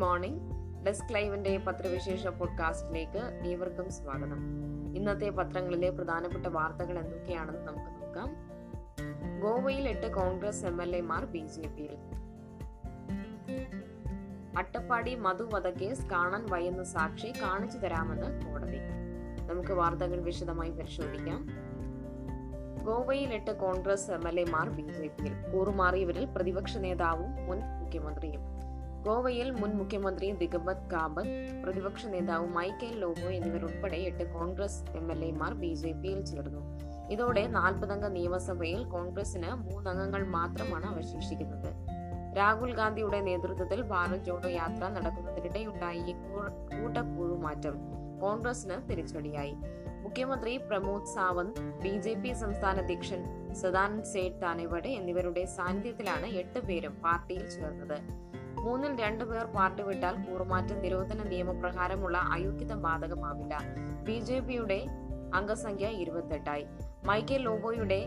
Morning. Desk ലൈവിന്റെ പത്രവിശേഷ പോഡ്കാസ്റ്റിലേക്ക് ഏവർക്കും സ്വാഗതം. ഇന്നത്തെ പത്രങ്ങളിലെ പ്രധാനപ്പെട്ട വാർത്തകൾ എന്തൊക്കെയാണെന്ന് നമുക്ക് നോക്കാം. ഗോവയിൽ എട്ട് കോൺഗ്രസ് എം എൽ എമാർ ബി ജെ പിയിൽ. അട്ടപ്പാടി മധു കാണാൻ വയ്യുന്ന സാക്ഷി കാണിച്ചു തരാമെന്ന് കോടതി. നമുക്ക് വാർത്തകൾ വിശദമായി പരിശോധിക്കാം. ഗോവയിൽ എട്ട് കോൺഗ്രസ് എം എൽ എമാർ ബി ജെ പിയിൽ. കൂറുമാറിയവരിൽ പ്രതിപക്ഷ നേതാവും മുൻ മുഖ്യമന്ത്രിയും. ഗോവയിൽ മുൻ മുഖ്യമന്ത്രി ദിഗംബത് കാബത്ത് പ്രതിപക്ഷ നേതാവ് മൈക്കേൽ ലോബോ എന്നിവരുൾപ്പെടെ എട്ട് കോൺഗ്രസ് എം എൽ എമാർ ബി ജെ പിയിൽ ചേർന്നു. ഇതോടെ നാൽപ്പതംഗ നിയമസഭയിൽ കോൺഗ്രസിന് മൂന്നംഗങ്ങൾ മാത്രമാണ് അവശേഷിക്കുന്നത്. രാഹുൽ ഗാന്ധിയുടെ നേതൃത്വത്തിൽ ഭാരത് ജോഡോ യാത്ര നടക്കുന്നതിനിടെയുണ്ടായ ഈ കൂട്ടക്കൂഴുമാറ്റം കോൺഗ്രസിന് തിരിച്ചടിയായി. മുഖ്യമന്ത്രി Pramod Sawant B J P സംസ്ഥാന അധ്യക്ഷൻ സദാനന്ദ് സേഠ് താനെവടെ എന്നിവരുടെ സാന്നിധ്യത്തിലാണ് എട്ട് പേരും പാർട്ടിയിൽ ചേർന്നത്. മൂന്നിൽ രണ്ടു പേർ പാർട്ടി വിട്ടാൽ കൂറുമാറ്റ നിരോധന നിയമപ്രകാരമുള്ള അയോഗ്യത ബാധകമാവില്ല. ബി ജെ പിയുടെ അംഗസംഖ്യ ഇരുപത്തെട്ടായി. മൈക്കേൽ ലോബോയുടെ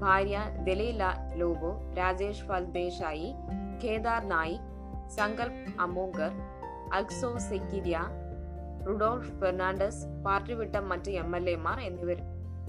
ഭാര്യ ദലീല ലോബോ രാജേഷ് ഫൽദേശായി കേദാർ നായിക് സങ്കൽപ് അമോങ്കർ അൽസോ സെക്കിരിയ റുഡോൾഫ് ഫെർണാണ്ടസ് പാർട്ടി വിട്ട മറ്റ് എം എൽ എമാർ എന്നിവർ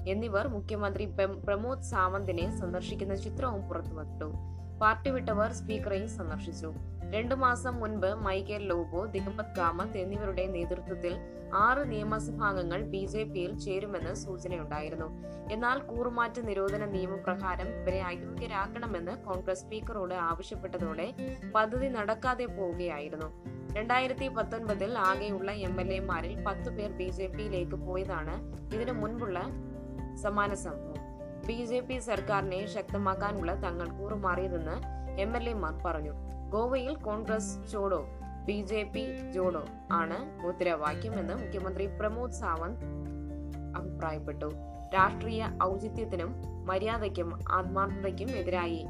എന്നിവർ മുഖ്യമന്ത്രി പ്രമോദ് സാവന്തിനെ സന്ദർശിക്കുന്ന ചിത്രവും പുറത്തുവിട്ടു പാർട്ടി വിട്ടവർ സ്പീക്കറെയും സന്ദർശിച്ചു. രണ്ടു മാസം മുൻപ് മൈക്കേൽ ലോബോ ദിഗംബത് കാമത്ത് എന്നിവരുടെ നേതൃത്വത്തിൽ ആറ് നിയമസഭാംഗങ്ങൾ ബി ജെ പിയിൽ ചേരുമെന്ന് സൂചനയുണ്ടായിരുന്നു. എന്നാൽ കൂറുമാറ്റ നിരോധന നിയമപ്രകാരം ഇവരെ അയോഗ്യരാക്കണമെന്ന് കോൺഗ്രസ് സ്പീക്കറോട് ആവശ്യപ്പെട്ടതോടെ പദ്ധതി നടക്കാതെ പോവുകയായിരുന്നു. രണ്ടായിരത്തി പത്തൊൻപതിൽ ആകെയുള്ള എം എൽ എമാരിൽ പത്തു പേർ ബി ജെ പിയിലേക്ക് പോയതാണ് ഇതിനു മുൻപുള്ള സമാന സംഭവം ബി ജെ പി സർക്കാരിനെ ശക്തമാക്കാനുള്ള തങ്ങൾ കൂറുമാറിയതെന്ന് എം എൽ എമാർ പറഞ്ഞു. ഗോവയിൽ കോൺഗ്രസ് ചോഡോ ബി ജെ പി ജോഡോ ആണ് മുദ്രാവാക്യമെന്ന് മുഖ്യമന്ത്രി പ്രമോദ് സാവന്ത് അഭിപ്രായപ്പെട്ടു. രാഷ്ട്രീയ ഔചിത്യത്തിനും മര്യാദയ്ക്കും ആത്മാർത്ഥതയ്ക്കും എതിരായി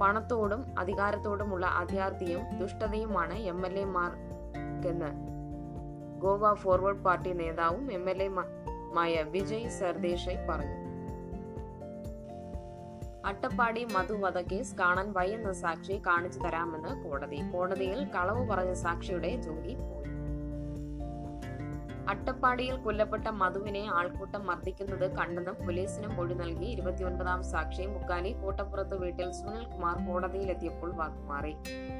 പണത്തോടും അധികാരത്തോടുമുള്ള അത്യാർത്ഥിയും ദുഷ്ടതയുമാണ് എം എൽ എമാർക്കെന്ന് ഗോവ ഫോർവേഡ് പാർട്ടി നേതാവും എം എൽ എമായ വിജയ് സർദേശായി പറഞ്ഞു. അട്ടപ്പാടി മധു കേസ് കാണാൻ വയ്യുന്ന സാക്ഷി കാണിച്ചു തരാമെന്ന് കോടതി. കോടതിയിൽ കളവ് പറഞ്ഞ സാക്ഷിയുടെ ജോലി പോയി. അട്ടപ്പാടിയിൽ കൊല്ലപ്പെട്ട മധുവിനെ ആൾക്കൂട്ടം മർദ്ദിക്കുന്നത് കണ്ടെന്ന് പോലീസിന് മൊഴി നൽകി ഇരുപത്തിയൊൻപതാം സാക്ഷി മുക്കാലി കോട്ടപ്പുറത്ത് വീട്ടിൽ സുനിൽ കുമാർ കോടതിയിലെത്തിയപ്പോൾ വാക്കുമാറി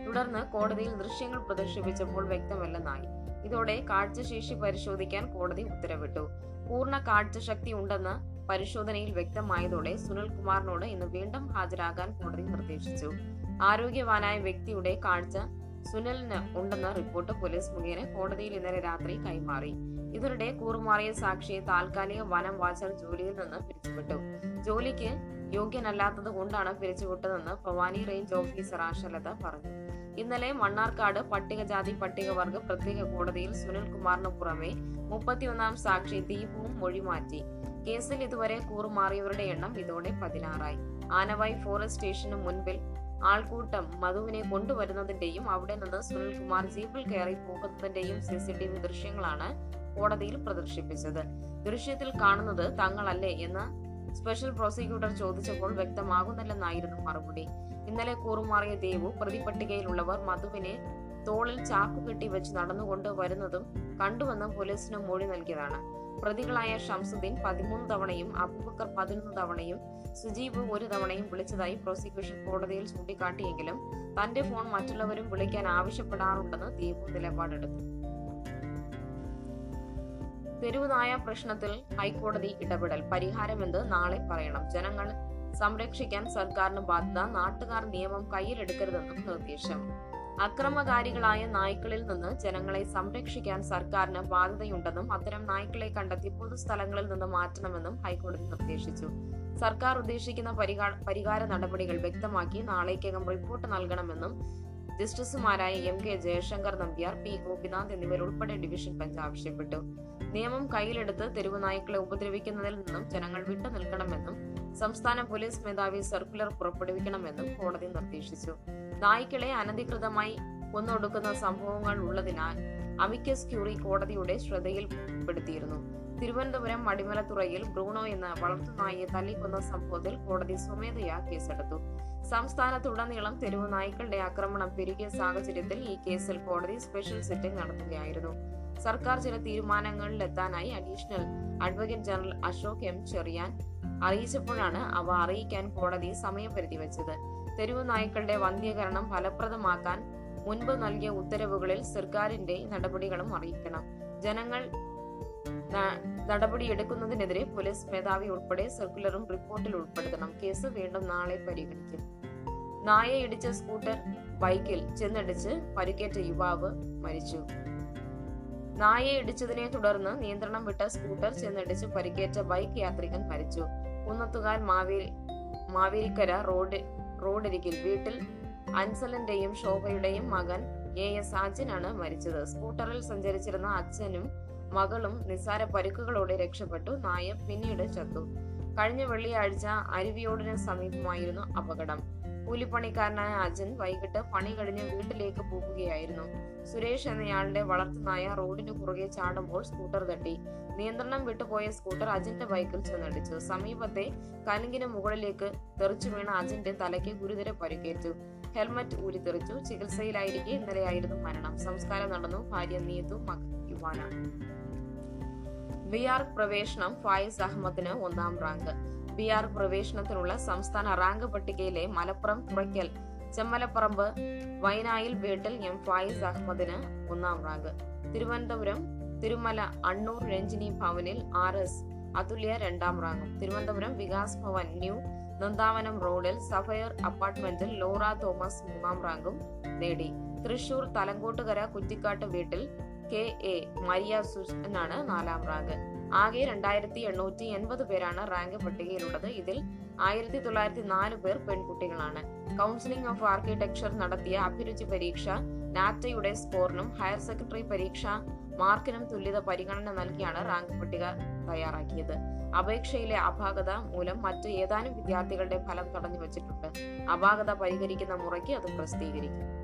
തുടർന്ന് കോടതിയിൽ ദൃശ്യങ്ങൾ പ്രദർശിപ്പിച്ചപ്പോൾ വ്യക്തമല്ലെന്നായി. ഇതോടെ കാഴ്ചശേഷി പരിശോധിക്കാൻ കോടതി ഉത്തരവിട്ടു. പൂർണ കാഴ്ചശക്തി ഉണ്ടെന്ന് പരിശോധനയിൽ വ്യക്തമായതോടെ സുനിൽകുമാറിനോട് ഇന്ന് വീണ്ടും ഹാജരാകാൻ കോടതി നിർദ്ദേശിച്ചു. ആരോഗ്യവാനായ വ്യക്തിയുടെ കാഴ്ച സുനിലിന് ഉണ്ടെന്ന റിപ്പോർട്ട് പോലീസ് മുഖേന കോടതിയിൽ ഇന്നലെ രാത്രി കൈമാറി. ഇതിനിടെ കൂറുമാറിയ സാക്ഷിയെ താൽക്കാലിക വനം വാച്ചർ ജോലിയിൽ നിന്ന് പിരിച്ചുവിട്ടു. ജോലിക്ക് യോഗ്യനല്ലാത്തത് കൊണ്ടാണ് പിരിച്ചുവിട്ടതെന്ന് ഭവാനി റേഞ്ച് ഓഫീസർ ആശലത പറഞ്ഞു. ഇന്നലെ മണ്ണാർക്കാട് പട്ടികജാതി പട്ടികവർഗ പ്രത്യേക കോടതിയിൽ സുനിൽകുമാറിന് പുറമെ മുപ്പത്തിയൊന്നാം സാക്ഷി ദീപുവും മൊഴി മാറ്റി കേസിൽ ഇതുവരെ കൂറുമാറിയവരുടെ എണ്ണം ഇതോടെ പതിനാറായി. ആനവായി ഫോറസ്റ്റ് സ്റ്റേഷന് മുൻപിൽ ആൾക്കൂട്ടം മധുവിനെ കൊണ്ടുവരുന്നതിന്റെയും അവിടെ നിന്ന് സുനിൽകുമാർ ജീപ്പിൽ കയറി പോകുന്നതിന്റെയും സി സി ടി വി ദൃശ്യങ്ങളാണ് കോടതിയിൽ പ്രദർശിപ്പിച്ചത്. ദൃശ്യത്തിൽ കാണുന്നത് തങ്ങളല്ലേ എന്ന് സ്പെഷ്യൽ പ്രോസിക്യൂട്ടർ ചോദിച്ചപ്പോൾ വ്യക്തമാകുന്നില്ലെന്നായിരുന്നു മറുപടി. ഇന്നലെ കൂറുമാറിയ ദേവു പ്രതിപട്ടികയിലുള്ളവർ മധുവിനെ തോളിൽ ചാക്കുകെട്ടി വെച്ച് നടന്നുകൊണ്ട് വരുന്നതും കണ്ടുവെന്ന് പോലീസിന് മൊഴി നൽകിയതാണ്. പ്രതികളായ ഷംസുദ്ദീൻ പതിമൂന്ന് തവണയും അബൂബക്കർ പതിനൊന്ന് തവണയും സുജീബ് ഒരു തവണയും വിളിച്ചതായി പ്രോസിക്യൂഷൻ കോടതിയിൽ ചൂണ്ടിക്കാട്ടിയെങ്കിലും തന്റെ ഫോൺ മറ്റുള്ളവരും വിളിക്കാൻ ആവശ്യപ്പെടാറുണ്ടെന്ന് ദീപു നിലപാടെടുത്തു. തെരുവുനായ പ്രശ്നത്തിൽ ഹൈക്കോടതി ഇടപെടൽ. പരിഹാരമെന്ത്? നാളെ പറയണം. ജനങ്ങൾ സംരക്ഷിക്കാൻ സർക്കാരിന് ബാധ്യത. നാട്ടുകാർ നിയമം കയ്യിലെടുക്കരുതെന്നും നിർദ്ദേശം. അക്രമകാരികളായ നായ്ക്കളിൽ നിന്ന് ജനങ്ങളെ സംരക്ഷിക്കാൻ സർക്കാരിന് ബാധ്യതയുണ്ടെന്നും അത്തരം നായ്ക്കളെ കണ്ടെത്തി പൊതുസ്ഥലങ്ങളിൽ നിന്ന് മാറ്റണമെന്നും ഹൈക്കോടതി നിർദ്ദേശിച്ചു. സർക്കാർ ഉദ്ദേശിക്കുന്ന പരിഹാര നടപടികൾ വ്യക്തമാക്കി നാളേക്കകം റിപ്പോർട്ട് നൽകണമെന്നും ജസ്റ്റിസുമാരായ M K Jayasankar Nambiar P Gopinath എന്നിവരുൾപ്പെടെ ഡിവിഷൻ ബെഞ്ച് ആവശ്യപ്പെട്ടു. നിയമം കയ്യിലെടുത്ത് തെരുവു നായ്ക്കളെ ഉപദ്രവിക്കുന്നതിൽ നിന്നും ജനങ്ങൾ വിട്ടുനിൽക്കണമെന്നും സംസ്ഥാന പോലീസ് മേധാവി സർക്കുലർ പുറപ്പെടുവിക്കണമെന്നും കോടതി നിർദ്ദേശിച്ചു. നായ്ക്കളെ അനധികൃതമായി കൊന്നൊടുക്കുന്ന സംഭവങ്ങൾ ഉള്ളതിനാൽ അമിക്കസ് ക്യൂറി കോടതിയുടെ ശ്രദ്ധയിൽപ്പെടുത്തിയിരുന്നു തിരുവനന്തപുരം മടിമലത്തുറയിൽ ബ്രൂണോ എന്ന വളർത്തുനായെ തല്ലിക്കൊന്ന സംഭവത്തിൽ കോടതി സ്വമേധയാ കേസെടുത്തു. സംസ്ഥാനത്തുടനീളം തെരുവു നായ്ക്കളുടെ ആക്രമണം പെരുകിയ സാഹചര്യത്തിൽ ഈ കേസിൽ കോടതി സ്പെഷ്യൽ സിറ്റിംഗ് നടത്തുകയായിരുന്നു. സർക്കാർ ചില തീരുമാനങ്ങളിലെത്താനായി additional advocate general Ashok M. Cherian അറിയിച്ചപ്പോഴാണ് അവ അറിയിക്കാൻ കോടതി സമയപരിധി വെച്ചത് തെരുവു നായ്ക്കളുടെ വന്ധ്യകരണം ഫലപ്രദമാക്കാൻ മുൻപ് നൽകിയ ഉത്തരവുകളിൽ സർക്കാരിന്റെ നടപടികളും അറിയിക്കണം. ജനങ്ങൾ നടപടിയെടുക്കുന്നതിനെതിരെ പോലീസ് മേധാവി ഉൾപ്പെടെ സർക്കുലറും റിപ്പോർട്ടിൽ ഉൾപ്പെടുത്തണം. കേസ് വീണ്ടും നാളെ പരിഗണിക്കും. നായ ഇടിച്ച സ്കൂട്ടർ ബൈക്കിൽ ചെന്നിടിച്ച് പരിക്കേറ്റ യുവാവ് മരിച്ചു. നായെ ഇടിച്ചതിനെ തുടർന്ന് നിയന്ത്രണം വിട്ട സ്കൂട്ടർ ചെന്നിടിച്ച് പരിക്കേറ്റ ബൈക്ക് യാത്രികൻ മരിച്ചു. കുന്നത്തുകാൽ മാവേലി മാവേലിക്കര റോഡ് റോഡരികിൽ വീട്ടിൽ അൻസലിന്റെയും ശോഭയുടെയും മകൻ എ എസ് അജിനാണ് മരിച്ചത്. സ്കൂട്ടറിൽ സഞ്ചരിച്ചിരുന്ന അച്ഛനും മകളും നിസ്സാര പരുക്കുകളോടെ രക്ഷപ്പെട്ടു. നായ പിന്നീട് ചത്തു. കഴിഞ്ഞ വെള്ളിയാഴ്ച അരുവിയോടിന് സമീപമായിരുന്നു അപകടം. കൂലിപ്പണിക്കാരനായ അജൻ വൈകിട്ട് പണി കഴിഞ്ഞ് വീട്ടിലേക്ക് പോകുകയായിരുന്നു. സുരേഷ് എന്നയാളുടെ വളർത്തുനായ റോഡിന് കുറുകെ ചാടുമ്പോൾ സ്കൂട്ടർ തട്ടി. നിയന്ത്രണം വിട്ടുപോയ സ്കൂട്ടർ അജിന്റെ ബൈക്കിൽ ചെന്നടിച്ചു. സമീപത്തെ കലുങ്കിന് മുകളിലേക്ക് തെറിച്ചു വീണ അജിന്റെ തലയ്ക്ക് ഗുരുതര പരിക്കേറ്റു. ഹെൽമറ്റ് ഊരിത്തെറിച്ചു. ചികിത്സയിലായിരിക്കെ ഇന്നലെയായിരുന്നു മരണം. സംസ്കാരം നടന്നു. ഭാര്യ നീതു മകൻ യുവാന ബി പ്രവേശനം ഫായിസ് അഹമ്മദിന് ഒന്നാം റാങ്ക്. ബി ആർ പ്രവേശനത്തിനുള്ള സംസ്ഥാന റാങ്ക് പട്ടികയിലെ മലപ്പുറം തുറയ്ക്കൽ ചെമ്മലപ്പറമ്പ് വൈനായിൽ വീട്ടിൽ എം ഫായിസ് അഹമ്മദിന് ഒന്നാം റാങ്ക്. തിരുവനന്തപുരം തിരുമല അണ്ണൂർ രഞ്ജിനി ഭവനിൽ ആർ എസ് അതുല്യ രണ്ടാം റാങ്കും. തിരുവനന്തപുരം വികാസ് ഭവൻ ന്യൂ നന്ദാവനം റോഡിൽ സഫയർ അപ്പാർട്ട്മെന്റിൽ ലോറ തോമസ് മൂന്നാം റാങ്കും നേടി. തൃശൂർ തലങ്കോട്ടുകര കുറ്റിക്കാട്ട് വീട്ടിൽ കെ എ മരിയ സുജനാണ് നാലാം റാങ്ക്. ആകെ രണ്ടായിരത്തി എണ്ണൂറ്റി എൺപത് പേരാണ് റാങ്ക് പട്ടികയിലുള്ളത്. ഇതിൽ ആയിരത്തി തൊള്ളായിരത്തി നാല് പേർ പെൺകുട്ടികളാണ്. കൗൺസിലിംഗ് ഓഫ് ആർക്കിടെക്ചർ നടത്തിയ അഭിരുചി പരീക്ഷ നാറ്റയുടെ സ്കോറിനും ഹയർ സെക്കൻഡറി പരീക്ഷ മാർക്കിനും തുല്യത പരിഗണന നൽകിയാണ് റാങ്ക് പട്ടിക തയ്യാറാക്കിയത്. അപേക്ഷയിലെ അപാകത മൂലം മറ്റു ഏതാനും വിദ്യാർത്ഥികളുടെ ഫലം തടഞ്ഞു വച്ചിട്ടുണ്ട് അപാകത പരിഹരിക്കുന്ന മുറയ്ക്ക് അത് പ്രസിദ്ധീകരിക്കും.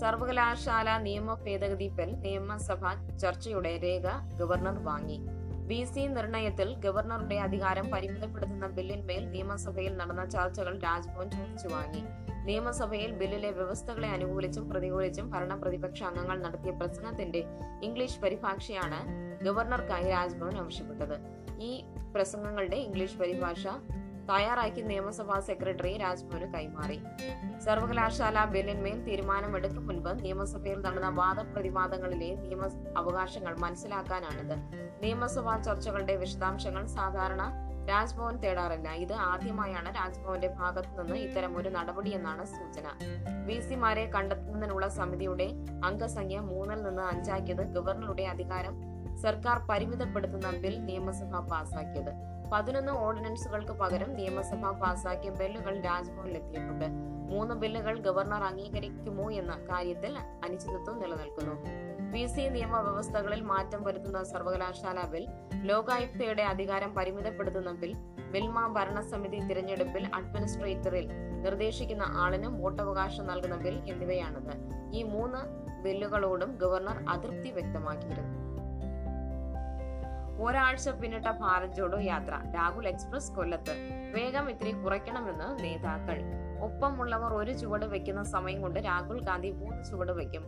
സർവകലാശാല നിയമ ഭേദഗതി ബിൽ നിയമസഭ ചർച്ചയുടെ രേഖ ഗവർണർ വാങ്ങി. ബി സി നിർണയത്തിൽ ഗവർണറുടെ അധികാരം പരിമിതപ്പെടുത്തുന്ന ബില്ലിന്മേൽ നിയമസഭയിൽ നടന്ന ചർച്ചകൾ രാജ്ഭവൻ ചോദിച്ചു വാങ്ങി. നിയമസഭയിൽ ബില്ലിലെ വ്യവസ്ഥകളെ അനുകൂലിച്ചും പ്രതികൂലിച്ചും ഭരണ പ്രതിപക്ഷ അംഗങ്ങൾ നടത്തിയ പ്രസംഗത്തിന്റെ ഇംഗ്ലീഷ് പരിഭാഷയാണ് ഗവർണർക്കായി രാജ്ഭവൻ ആവശ്യപ്പെട്ടത്. ഈ പ്രസംഗങ്ങളുടെ ഇംഗ്ലീഷ് പരിഭാഷ തയ്യാറാക്കി നിയമസഭാ സെക്രട്ടറി രാജ്ഭവന് കൈമാറി. സർവകലാശാല ബില്ലിന്മേൽ തീരുമാനമെടുക്കും മുൻപ് നിയമസഭയിൽ നടന്ന വാദപ്രതിവാദങ്ങളിലെ നിയമ അവകാശങ്ങൾ മനസ്സിലാക്കാനാണിത്. നിയമസഭാ ചർച്ചകളുടെ വിശദാംശങ്ങൾ സാധാരണ രാജ്ഭവൻ തേടാറില്ല. ഇത് ആദ്യമായാണ് രാജ്ഭവന്റെ ഭാഗത്തു നിന്ന് ഇത്തരം ഒരു നടപടിയെന്നാണ് സൂചന. വി സിമാരെ കണ്ടെത്തുന്നതിനുള്ള സമിതിയുടെ അംഗസംഖ്യ മൂന്നിൽ നിന്ന് അഞ്ചാക്കിയത് ഗവർണറുടെ അധികാരം സർക്കാർ പരിമിതപ്പെടുത്തുന്ന ബിൽ നിയമസഭ പാസാക്കിയത്. പതിനൊന്ന് ഓർഡിനൻസുകൾക്ക് പകരം നിയമസഭ പാസാക്കിയ ബില്ലുകൾ രാജ്ഭവനിലെത്തിയിട്ടുണ്ട് മൂന്ന് ബില്ലുകൾ ഗവർണർ അംഗീകരിക്കുമോ എന്ന കാര്യത്തിൽ അനിശ്ചിതത്വം നിലനിൽക്കുന്നു. പി സി നിയമ വ്യവസ്ഥകളിൽ മാറ്റം വരുത്തുന്ന സർവകലാശാല ബിൽ ലോകായുക്തയുടെ അധികാരം പരിമിതപ്പെടുത്തുന്ന ബിൽ ബിൽമ ഭരണസമിതി തിരഞ്ഞെടുപ്പിൽ അഡ്മിനിസ്ട്രേറ്ററിൽ നിർദ്ദേശിക്കുന്ന ആളിനും വോട്ടവകാശം നൽകുന്ന ബിൽ എന്നിവയാണിത്. ഈ മൂന്ന് ബില്ലുകളോടും ഗവർണർ അതൃപ്തി വ്യക്തമാക്കിയിരുന്നു. ഒരാഴ്ച പിന്നിട്ട ഭാരത് ജോഡോ യാത്ര രാഹുൽ എക്സ്പ്രസ് കൊല്ലത്ത്. വേഗം ഇത്തിരി കുറയ്ക്കണമെന്ന് നേതാക്കൾ. ഒപ്പമുള്ളവർ ഒരു ചുവട് വെക്കുന്ന സമയം കൊണ്ട് രാഹുൽ ഗാന്ധി മൂന്ന് ചുവട് വെക്കും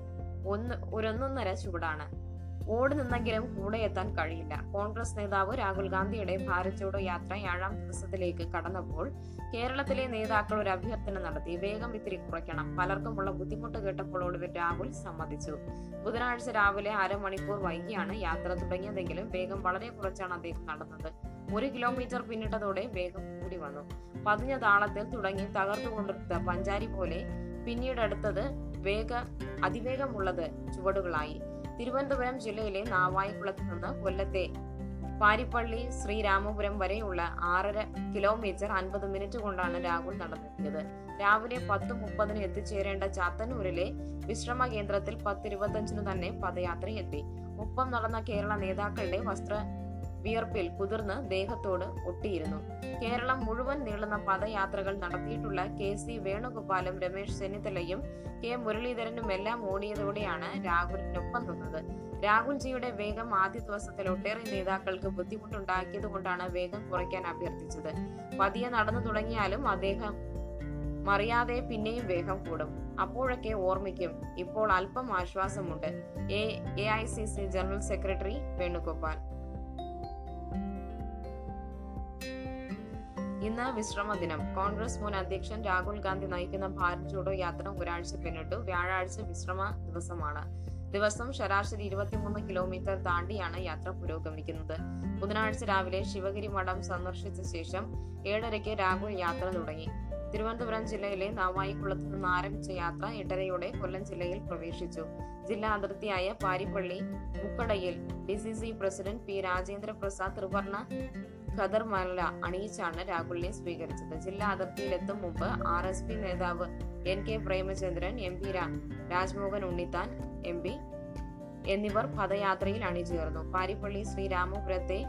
ഒന്ന് ഒരൊന്നൊന്നര ചുവടാണ്. ഓടി നിന്നെങ്കിലും കൂടെ എത്താൻ കഴിയില്ല. കോൺഗ്രസ് നേതാവ് രാഹുൽ ഗാന്ധിയുടെ ഭാരത് ജോഡോ യാത്ര ഏഴാം ദിവസത്തിലേക്ക് കടന്നപ്പോൾ കേരളത്തിലെ നേതാക്കൾ ഒരു അഭ്യർത്ഥന നടത്തി. വേഗം ഇത്തിരി കുറയ്ക്കണം. പലർക്കുമുള്ള ബുദ്ധിമുട്ട് കേട്ടപ്പോൾ ഒടുവിൽ രാഹുൽ സമ്മതിച്ചു. ബുധനാഴ്ച രാവിലെ അരമണിക്കൂർ വൈകിയാണ് യാത്ര തുടങ്ങിയതെങ്കിലും വേഗം വളരെ കുറച്ചാണ് അദ്ദേഹം നടന്നത്. ഒരു കിലോമീറ്റർ പിന്നിട്ടതോടെ വേഗം കൂടി വന്നു. പതിഞ്ഞ താളത്തിൽ തുടങ്ങി തകർത്തുകൊണ്ടിരുന്ന പഞ്ചാരി പോലെ പിന്നീട് അടുത്തത് വേഗ അതിവേഗമുള്ളത് ചുവടുകളായി. തിരുവനന്തപുരം ജില്ലയിലെ നാവായിക്കുളത്ത് നിന്ന് കൊല്ലത്തെ പാരിപ്പള്ളി ശ്രീരാമപുരം വരെയുള്ള ആറര കിലോമീറ്റർ അൻപത് മിനിറ്റ് കൊണ്ടാണ് രാഹുൽ നടന്നെത്തിയത്. രാവിലെ പത്ത് മുപ്പതിന് എത്തിച്ചേരേണ്ട ചാത്തന്നൂരിലെ വിശ്രമ കേന്ദ്രത്തിൽ പത്തിരുപത്തഞ്ചിന് തന്നെ പദയാത്രയെത്തി. ഒപ്പം നടന്ന കേരള നേതാക്കളുടെ വസ്ത്ര വിയർപ്പിൽ കുതിർന്ന് ദേഹത്തോട് ഒട്ടിയിരുന്നു. കേരളം മുഴുവൻ നീളുന്ന പദയാത്രകൾ നടത്തിയിട്ടുള്ള കെ സി വേണുഗോപാലും രമേശ് ചെന്നിത്തലയും കെ മുരളീധരനും എല്ലാം ഓടിയതോടെയാണ് രാഹുലിനൊപ്പം നിന്നത്. രാഹുൽജിയുടെ വേഗം ആദ്യ ദിവസത്തിൽ ഒട്ടേറെ നേതാക്കൾക്ക് ബുദ്ധിമുട്ടുണ്ടാക്കിയത് കൊണ്ടാണ് വേഗം കുറയ്ക്കാൻ അഭ്യർത്ഥിച്ചത്. പതിയെ നടന്നു തുടങ്ങിയാലും അദ്ദേഹം മറിയാതെ പിന്നെയും വേഗം കൂടും. അപ്പോഴൊക്കെ ഓർമ്മിക്കും ഇപ്പോൾ അല്പം ആശ്വാസമുണ്ട്. A A I C C general secretary Venugopal. ഇന്ന് വിശ്രമ ദിനം കോൺഗ്രസ് മുൻ അധ്യക്ഷൻ രാഹുൽ ഗാന്ധി നയിക്കുന്ന ഭാരത് ജോഡോ യാത്ര ഒരാഴ്ച പിന്നിട്ടു. വ്യാഴാഴ്ച വിശ്രമ ദിവസമാണ്. ദിവസം ശരാശരി ഇരുപത്തിമൂന്ന് കിലോമീറ്റർ താണ്ടിയാണ് യാത്ര പുരോഗമിക്കുന്നത്. ബുധനാഴ്ച രാവിലെ ശിവഗിരി മഠം സന്ദർശിച്ച ശേഷം ഏഴരയ്ക്ക് രാഹുൽ യാത്ര തുടങ്ങി. തിരുവനന്തപുരം ജില്ലയിലെ നാവായിക്കുളത്ത് നിന്ന് ആരംഭിച്ച യാത്ര എട്ടരയോടെ കൊല്ലം ജില്ലയിൽ പ്രവേശിച്ചു. ജില്ലാ അതിർത്തിയായ Parippally മുക്കടയിൽ D C C president P Rajendra Prasad ത്രിവർണ ഖദർമല അണിയിച്ചാണ് രാഹുലിനെ സ്വീകരിച്ചത്. ജില്ലാ അതിർത്തിയിലെത്തും മുമ്പ് ആർ എസ് പി നേതാവ് N K Premachandran M P Rajmohan Unnithan M P എന്നിവർ പദയാത്രയിൽ അണിചേർന്നു. പാരിപ്പള്ളി ശ്രീരാമപുരത്തെ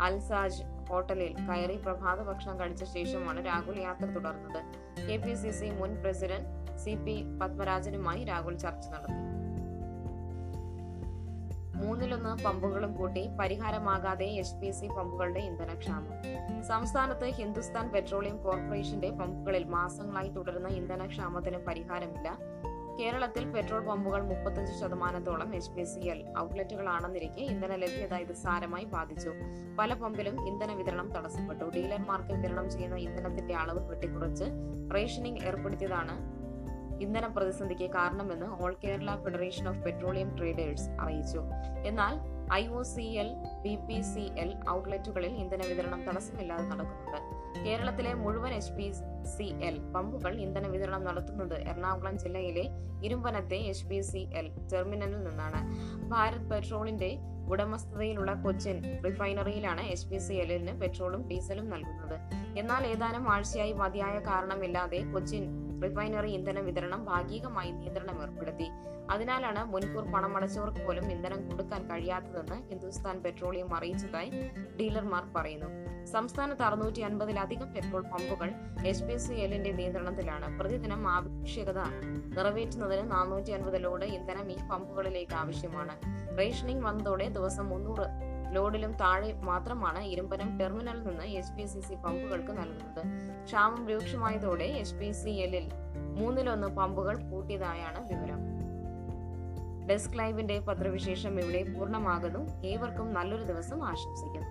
അൽസാജ് ഹോട്ടലിൽ കയറി പ്രഭാത ഭക്ഷണം കഴിച്ച ശേഷമാണ് രാഹുൽ യാത്ര തുടർന്നത്. കെ പി സി സി മുൻ പ്രസിഡന്റ് സി പി പത്മരാജനുമായി രാഹുൽ ചർച്ച നടത്തി. മൂന്നിലൊന്ന് പമ്പുകളും കൂട്ടി പരിഹാരമാകാതെ എച്ച് പി സി പമ്പുകളുടെ ഇന്ധനക്ഷാമം. സംസ്ഥാനത്ത് ഹിന്ദുസ്ഥാൻ പെട്രോളിയം കോർപ്പറേഷന്റെ പമ്പുകളിൽ മാസങ്ങളായി തുടരുന്ന ഇന്ധനക്ഷാമത്തിന് പരിഹാരമില്ല. കേരളത്തിൽ പെട്രോൾ പമ്പുകൾ മുപ്പത്തഞ്ച് ശതമാനത്തോളം എച്ച് പി സി എൽ ഔട്ട്ലെറ്റുകളാണെന്നിരിക്കെ ഇന്ധന ലഭ്യത ഇത് സാരമായി ബാധിച്ചു. പല പമ്പിലും ഇന്ധന വിതരണം തടസ്സപ്പെട്ടു. ഡീലർമാർക്ക് വിതരണം ചെയ്യുന്ന ഇന്ധനത്തിന്റെ അളവ് വെട്ടിക്കുറച്ച് റേഷനിംഗ് ഏർപ്പെടുത്തിയതാണ് ഇന്ധന പ്രതിസന്ധിക്ക് കാരണമെന്ന് All Kerala Federation of Petroleum Traders അറിയിച്ചു. എന്നാൽ I O C L B P C L ഔട്ട്ലെറ്റുകളിൽ ഇന്ധന വിതരണം തടസ്സമില്ലാതെ നടക്കുന്നുണ്ട്. കേരളത്തിലെ മുഴുവൻ എച്ച് പി സി എൽ പമ്പുകൾ ഇന്ധന വിതരണം നടത്തുന്നത് എറണാകുളം ജില്ലയിലെ ഇരുമ്പനത്തെ എച്ച് പി സി എൽ ടെർമിനലിൽ നിന്നാണ്. ഭാരത് പെട്രോളിന്റെ ഉടമസ്ഥതയിലുള്ള കൊച്ചിൻ റിഫൈനറിയിലാണ് എച്ച് പി സി എല്ലിന് പെട്രോളും ഡീസലും നൽകുന്നത്. എന്നാൽ ഏതാനും ആഴ്ചയായി മതിയായ കാരണമില്ലാതെ കൊച്ചിൻ റിഫൈനറി ഇന്ധന വിതരണം ഭാഗികമായി നിയന്ത്രണം ഏർപ്പെടുത്തി. അതിനാലാണ് മുൻകൂർ പണമടച്ചവർക്ക് പോലും ഇന്ധനം കൊടുക്കാൻ കഴിയാത്തതെന്ന് ഹിന്ദുസ്ഥാൻ പെട്രോളിയം അറിയിച്ചതായി ഡീലർമാർ പറയുന്നു. സംസ്ഥാനത്ത് അറുന്നൂറ്റി അൻപതിലധികം പെട്രോൾ പമ്പുകൾ എച്ച് പി സി എല്ലിന്റെ നിയന്ത്രണത്തിലാണ്. പ്രതിദിനം ആവശ്യകത നിറവേറ്റുന്നതിന് നാനൂറ്റി അൻപത് ലോഡ് ഇന്ധനം ഈ പമ്പുകളിലേക്ക് ആവശ്യമാണ്. റേഷനിംഗ് വന്നതോടെ ദിവസം മുന്നൂറ് ലോഡിലും താഴെ മാത്രമാണ് ഇരുമ്പനം ടെർമിനലിൽ നിന്ന് എച്ച് പി സി സി പമ്പുകൾക്ക് നൽകുന്നത്. ക്ഷാമം രൂക്ഷമായതോടെ എച്ച് പി സി എല്ലിൽ മൂന്നിലൊന്ന് പമ്പുകൾ പൂട്ടിയതായാണ് വിവരം. ഡെസ്ക് ലൈവിന്റെ പത്രവിശേഷം ഇവിടെ പൂർണമാകുന്നു. ഏവർക്കും നല്ലൊരു ദിവസം ആശംസിക്കുന്നു.